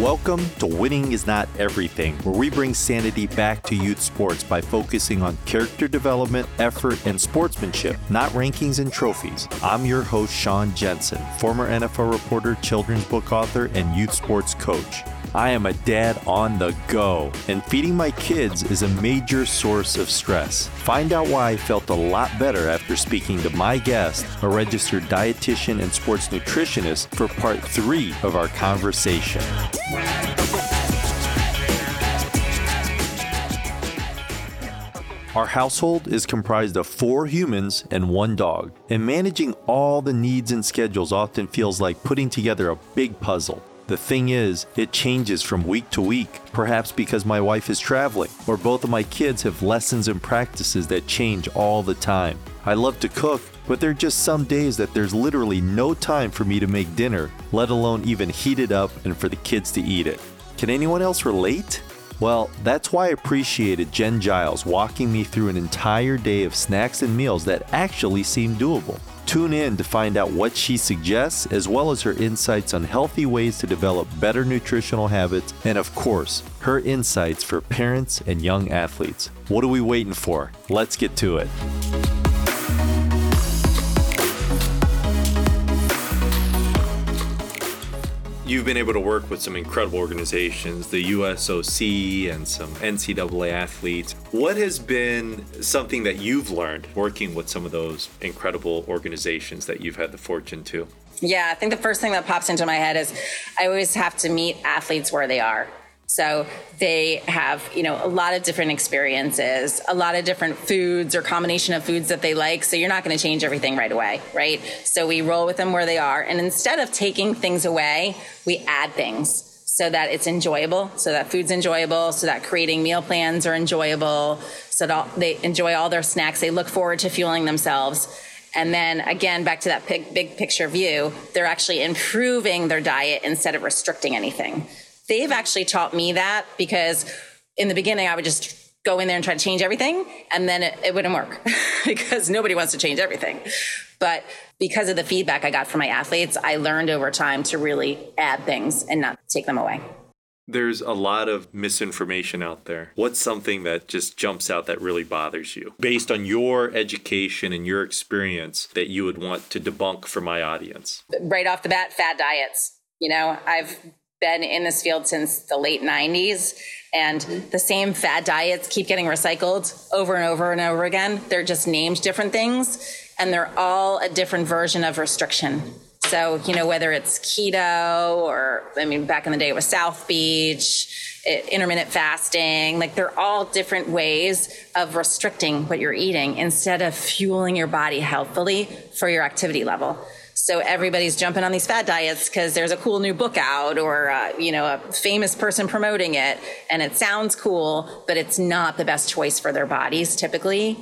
Welcome to Winning is Not Everything, where we bring sanity back to youth sports by focusing on character development, effort, and sportsmanship, not rankings and trophies. I'm your host, Sean Jensen, former NFL reporter, children's book author, and youth sports coach. I am a dad on the go, and feeding my kids is a major source of stress. Find out why I felt a lot better after speaking to my guest, a registered dietitian and sports nutritionist, for part three of our conversation. Our household is comprised of four humans and one dog, and managing all the needs and schedules often feels like putting together a big puzzle. The thing is, it changes from week to week, perhaps because my wife is traveling, or both of my kids have lessons and practices that change all the time. I love to cook, but there are just some days that there's literally no time for me to make dinner, let alone even heat it up and for the kids to eat it. Can anyone else relate? Well, that's why I appreciated Jen Giles walking me through an entire day of snacks and meals that actually seemed doable. Tune in to find out what she suggests, as well as her insights on healthy ways to develop better nutritional habits, and of course, her insights for parents and young athletes. What are we waiting for? Let's get to it. You've been able to work with some incredible organizations, the USOC and some NCAA athletes. What has been something that you've learned working with some of those incredible organizations that you've had the fortune to? Yeah, I think the first thing that pops into my head is I always have to meet athletes where they are. So they have, you know, a lot of different experiences, a lot of different foods or combination of foods that they like. So you're not going to change everything right away, right? So we roll with them where they are. And instead of taking things away, we add things so that it's enjoyable, so that food's enjoyable, so that creating meal plans are enjoyable, so that they enjoy all their snacks. They look forward to fueling themselves. And then again, back to that big, big picture view, they're actually improving their diet instead of restricting anything they've actually taught me that because in the beginning I would just go in there and try to change everything and then it, it wouldn't work because nobody wants to change everything. But because of the feedback I got from my athletes, I learned over time to really add things and not take them away. There's a lot of misinformation out there. What's something that just jumps out that really bothers you based on your education and your experience that you would want to debunk for my audience? Right off the bat, fad diets. You know, I've been in this field since the late 90s and the same fad diets keep getting recycled over and over and over again. They're just named different things and they're all a different version of restriction. So you know whether it's keto or i mean back in the day it was south beach intermittent fasting like they're all different ways of restricting what you're eating instead of fueling your body healthfully for your activity level so everybody's jumping on these fad diets because there's a cool new book out or, uh, you know, a famous person promoting it and it sounds cool, but it's not the best choice for their bodies typically.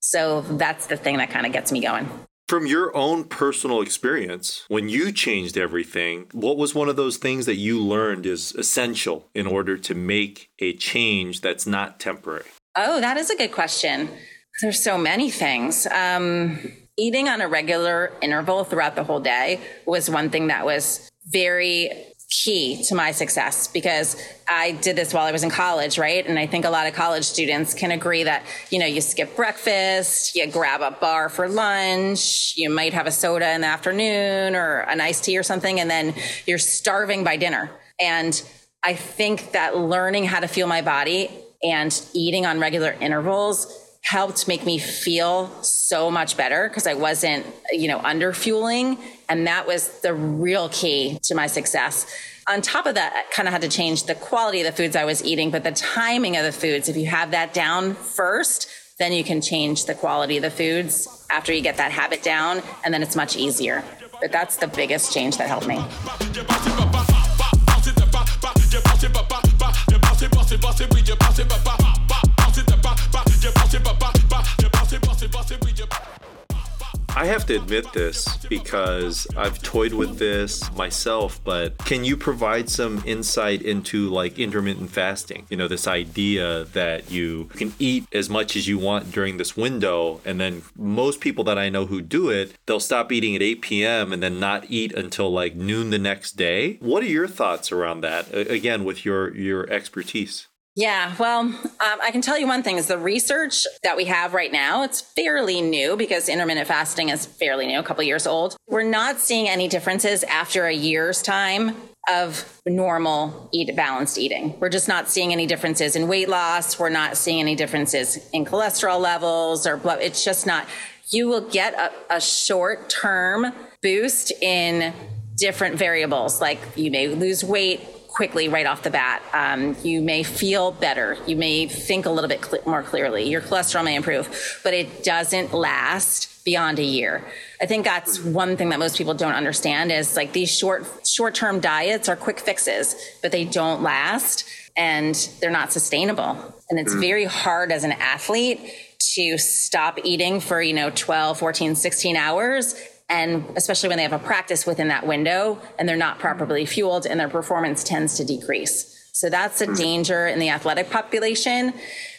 So that's the thing that kind of gets me going. From your own personal experience, when you changed everything, what was one of those things that you learned is essential in order to make a change that's not temporary? Oh, that is a good question. There's so many things. Um, eating on a regular interval throughout the whole day was one thing that was very key to my success because I did this while I was in college, right? And I think a lot of college students can agree that, you know, you skip breakfast, you grab a bar for lunch, you might have a soda in the afternoon or an iced tea or something, and then you're starving by dinner. And I think that learning how to feel my body and eating on regular intervals helped make me feel so much better because I wasn't, you know, under fueling. And that was the real key to my success. On top of that, I kind of had to change the quality of the foods I was eating, but the timing of the foods. If you have that down first, then you can change the quality of the foods after you get that habit down, and then it's much easier. But that's the biggest change that helped me. I have to admit this because I've toyed with this myself, but can you provide some insight into like intermittent fasting? You know, this idea that you can eat as much as you want during this window, and then most people that I know who do it, they'll stop eating at 8 p.m. and then not eat until like noon the next day. What are your thoughts around that? Again, with your your expertise. Yeah, well, um, I can tell you one thing is the research that we have right now, it's fairly new because intermittent fasting is fairly new, a couple years old. We're not seeing any differences after a year's time of normal eat balanced eating. We're just not seeing any differences in weight loss. We're not seeing any differences in cholesterol levels or blood. It's just not. You will get a, a short term boost in different variables, like you may lose weight quickly right off the bat. Um, you may feel better. You may think a little bit cl- more clearly. Your cholesterol may improve, but it doesn't last beyond a year. I think that's one thing that most people don't understand is like these short short-term diets are quick fixes, but they don't last and they're not sustainable. And it's mm. very hard as an athlete to stop eating for, you know, 12, 14, 16 hours and especially when they have a practice within that window and they're not properly fueled and their performance tends to decrease. So that's a danger in the athletic population.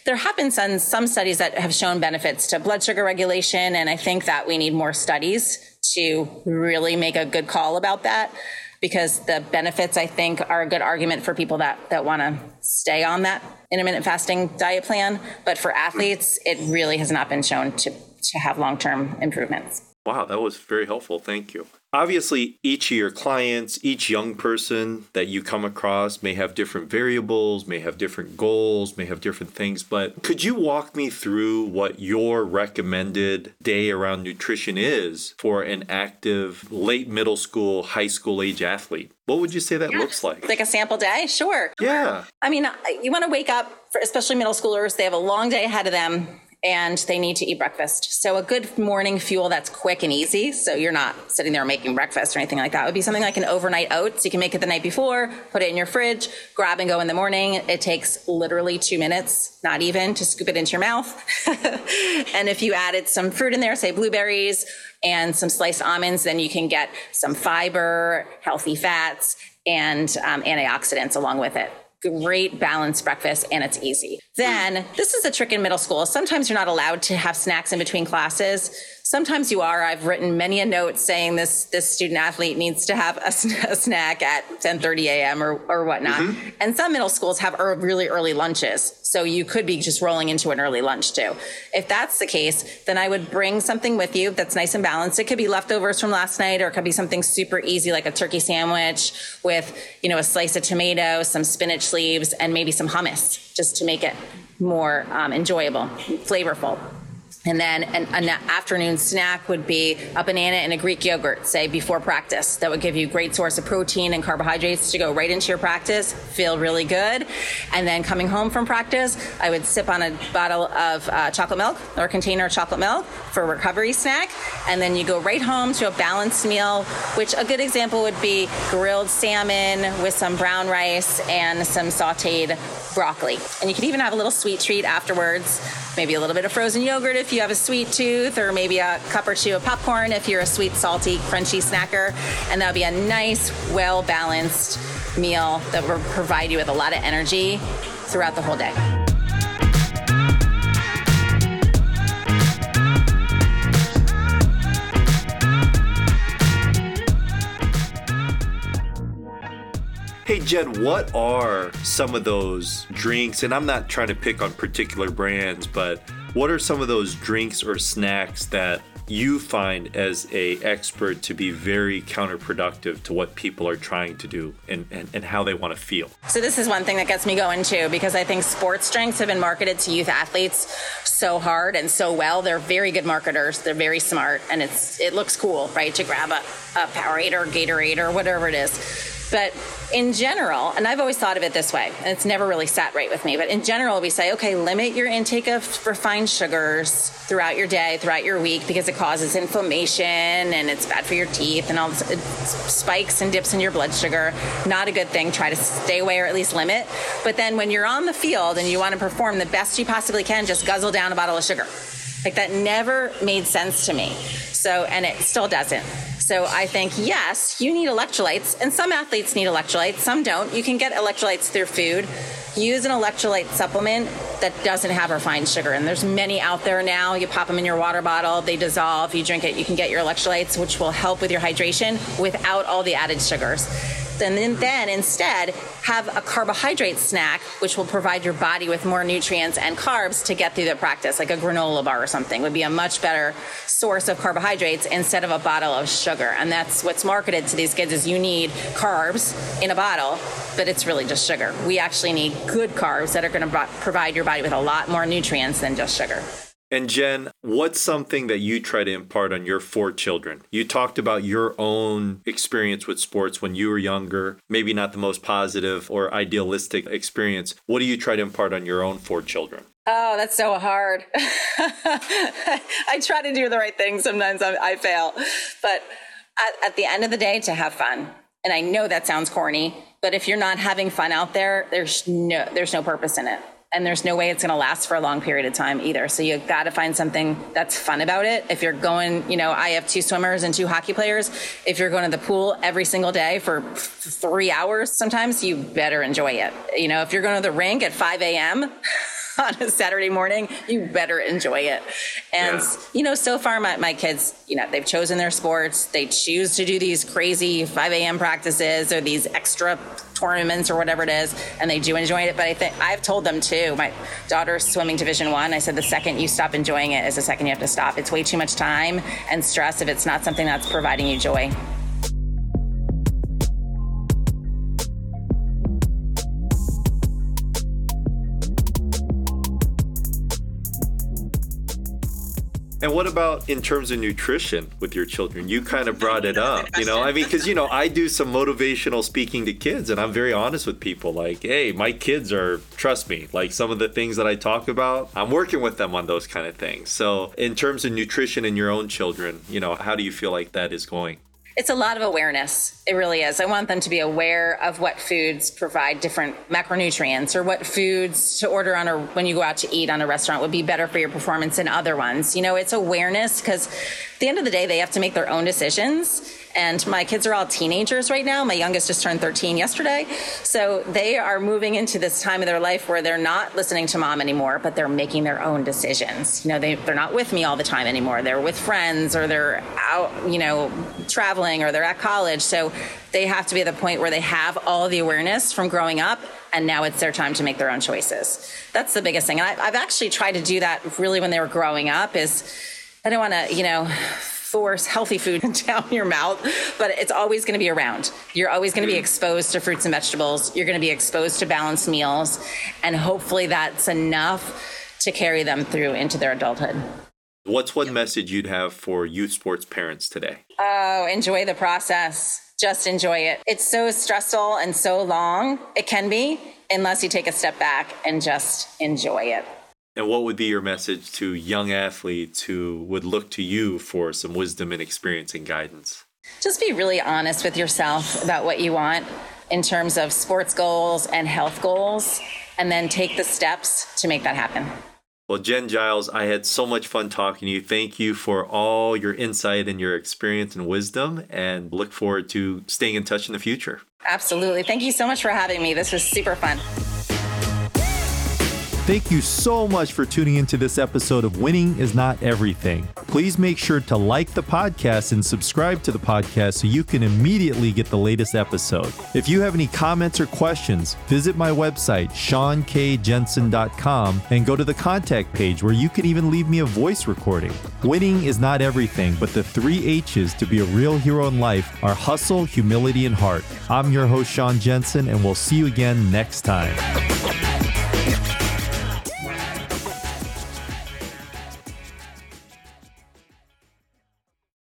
There have been some, some studies that have shown benefits to blood sugar regulation, and I think that we need more studies to really make a good call about that because the benefits I think are a good argument for people that that want to stay on that intermittent fasting diet plan, but for athletes it really has not been shown to to have long-term improvements. Wow, that was very helpful. Thank you. Obviously, each of your clients, each young person that you come across may have different variables, may have different goals, may have different things. But could you walk me through what your recommended day around nutrition is for an active late middle school, high school age athlete? What would you say that yeah. looks like? Like a sample day? Sure. Yeah. I mean, uh, you want to wake up, for especially middle schoolers, they have a long day ahead of them and they need to eat breakfast. So a good morning fuel that's quick and easy. So you're not sitting there making breakfast or anything like that. would be something like an overnight oats. You can make it the night before, put it in your fridge, grab and go in the morning. It takes literally two minutes, not even, to scoop it into your mouth. and if you added some fruit in there, say blueberries and some sliced almonds, then you can get some fiber, healthy fats, and um, antioxidants along with it great balanced breakfast and it's easy. Then this is a trick in middle school. Sometimes you're not allowed to have snacks in between classes. Sometimes you are. I've written many a note saying this this student athlete needs to have a, a snack at 10:30 a.m. or or whatnot. Mm-hmm. And some middle schools have er, really early lunches, so you could be just rolling into an early lunch too. If that's the case, then I would bring something with you that's nice and balanced. It could be leftovers from last night, or it could be something super easy like a turkey sandwich with you know a slice of tomato, some spinach leaves, and maybe some hummus, just to make it more um, enjoyable, flavorful. And then an, an, afternoon snack would be a banana and a Greek yogurt, say before practice. That would give you great source of protein and carbohydrates to go right into your practice, feel really good. And then coming home from practice, I would sip on a bottle of uh, chocolate milk or container of chocolate milk for a recovery snack. And then you go right home to a balanced meal, which a good example would be grilled salmon with some brown rice and some sauteed broccoli. And you could even have a little sweet treat afterwards, maybe a little bit of frozen yogurt if you have a sweet tooth, or maybe a cup or two of popcorn if you're a sweet, salty, crunchy snacker. And that'll be a nice, well balanced meal that will provide you with a lot of energy throughout the whole day. Hey, Jen, what are some of those drinks? And I'm not trying to pick on particular brands, but what are some of those drinks or snacks that you find as a expert to be very counterproductive to what people are trying to do and, and, and how they want to feel? So this is one thing that gets me going too because i think sports drinks have been marketed to youth athletes so hard and so well. They're very good marketers. They're very smart and it's it looks cool right? To grab a, a powerade or gatorade or whatever it is but in general, and I've always thought of it this way, and it's never really sat right with me, but in general, we say, okay, limit your intake of refined sugars throughout your day, throughout your week, because it causes inflammation and it's bad for your teeth and all this, spikes and dips in your blood sugar. Not a good thing. Try to stay away or at least limit. But then when you're on the field and you want to perform the best you possibly can, just guzzle down a bottle of sugar. Like that never made sense to me. So, and it still doesn't. So I think, yes, you need electrolytes, and some athletes need electrolytes, some don't. You can get electrolytes through food. Use an electrolyte supplement that doesn't have refined sugar. And there's many out there now. You pop them in your water bottle, they dissolve, you drink it, you can get your electrolytes, which will help with your hydration without all the added sugars then, then instead have a carbohydrate snack, which will provide your body with more nutrients and carbs to get through the practice, like a granola bar or something would be a much better source of carbohydrates instead of a bottle of sugar. And that's what's marketed to these kids is you need carbs in a bottle, but it's really just sugar. We actually need good carbs that are going to provide your body with a lot more nutrients than just sugar. And Jen, what's something that you try to impart on your four children? You talked about your own experience with sports when you were younger, maybe not the most positive or idealistic experience. What do you try to impart on your own four children? Oh, that's so hard. I try to do the right thing. Sometimes I, fail. But at, at the end of the day, to have fun. And I know that sounds corny, but if you're not having fun out there, there's no there's no purpose in it and there's no way it's going to last for a long period of time either. So you got to find something that's fun about it. If you're going, you know, I have two swimmers and two hockey players. If you're going to the pool every single day for three hours, sometimes you better enjoy it. You know, if you're going to the rink at 5 a.m. on a Saturday morning, you better enjoy it. And, yeah. you know, so far my, my kids, you know, they've chosen their sports. They choose to do these crazy 5 a.m. practices or these extra tournaments or whatever it is, and they do enjoy it. But I think I've told them too. My daughter's swimming Division One. I. I said the second you stop enjoying it is the second you have to stop. It's way too much time and stress if it's not something that's providing you joy. And what about in terms of nutrition with your children? You kind of brought it up, you know. I mean, because you know, I do some motivational speaking to kids, and I'm very honest with people. Like, hey, my kids are, trust me, like some of the things that I talk about, I'm working with them on those kind of things. So, in terms of nutrition in your own children, you know, how do you feel like that is going? It's a lot of awareness. It really is. I want them to be aware of what foods provide different macronutrients or what foods to order on a when you go out to eat on a restaurant would be better for your performance than other ones. You know, it's awareness because at the end of the day they have to make their own decisions and my kids are all teenagers right now. My youngest just turned 13 yesterday. So they are moving into this time of their life where they're not listening to mom anymore, but they're making their own decisions. You know, they, they're not with me all the time anymore. They're with friends or they're out, you know, traveling or they're at college. So they have to be at the point where they have all the awareness from growing up and now it's their time to make their own choices. That's the biggest thing. And I, I've actually tried to do that really when they were growing up is I don't want to, you know, force healthy food down your mouth, but it's always going to be around. You're always going to be exposed to fruits and vegetables. You're going to be exposed to balanced meals. And hopefully that's enough to carry them through into their adulthood. What's one message you'd have for youth sports parents today? Oh, enjoy the process. Just enjoy it. It's so stressful and so long. It can be, unless you take a step back and just enjoy it. And what would be your message to young athletes who would look to you for some wisdom and experience and guidance? Just be really honest with yourself about what you want in terms of sports goals and health goals, and then take the steps to make that happen. Well, Jen Giles, I had so much fun talking to you. Thank you for all your insight and your experience and wisdom, and look forward to staying in touch in the future. Absolutely. Thank you so much for having me. This was super fun. Thank you so much for tuning into this episode of Winning is Not Everything. Please make sure to like the podcast and subscribe to the podcast so you can immediately get the latest episode. If you have any comments or questions, visit my website, seankjensen.com, and go to the contact page where you can even leave me a voice recording. Winning is not everything, but the three H's to be a real hero in life are hustle, humility, and heart. I'm your host, Sean Jensen, and we'll see you again next time.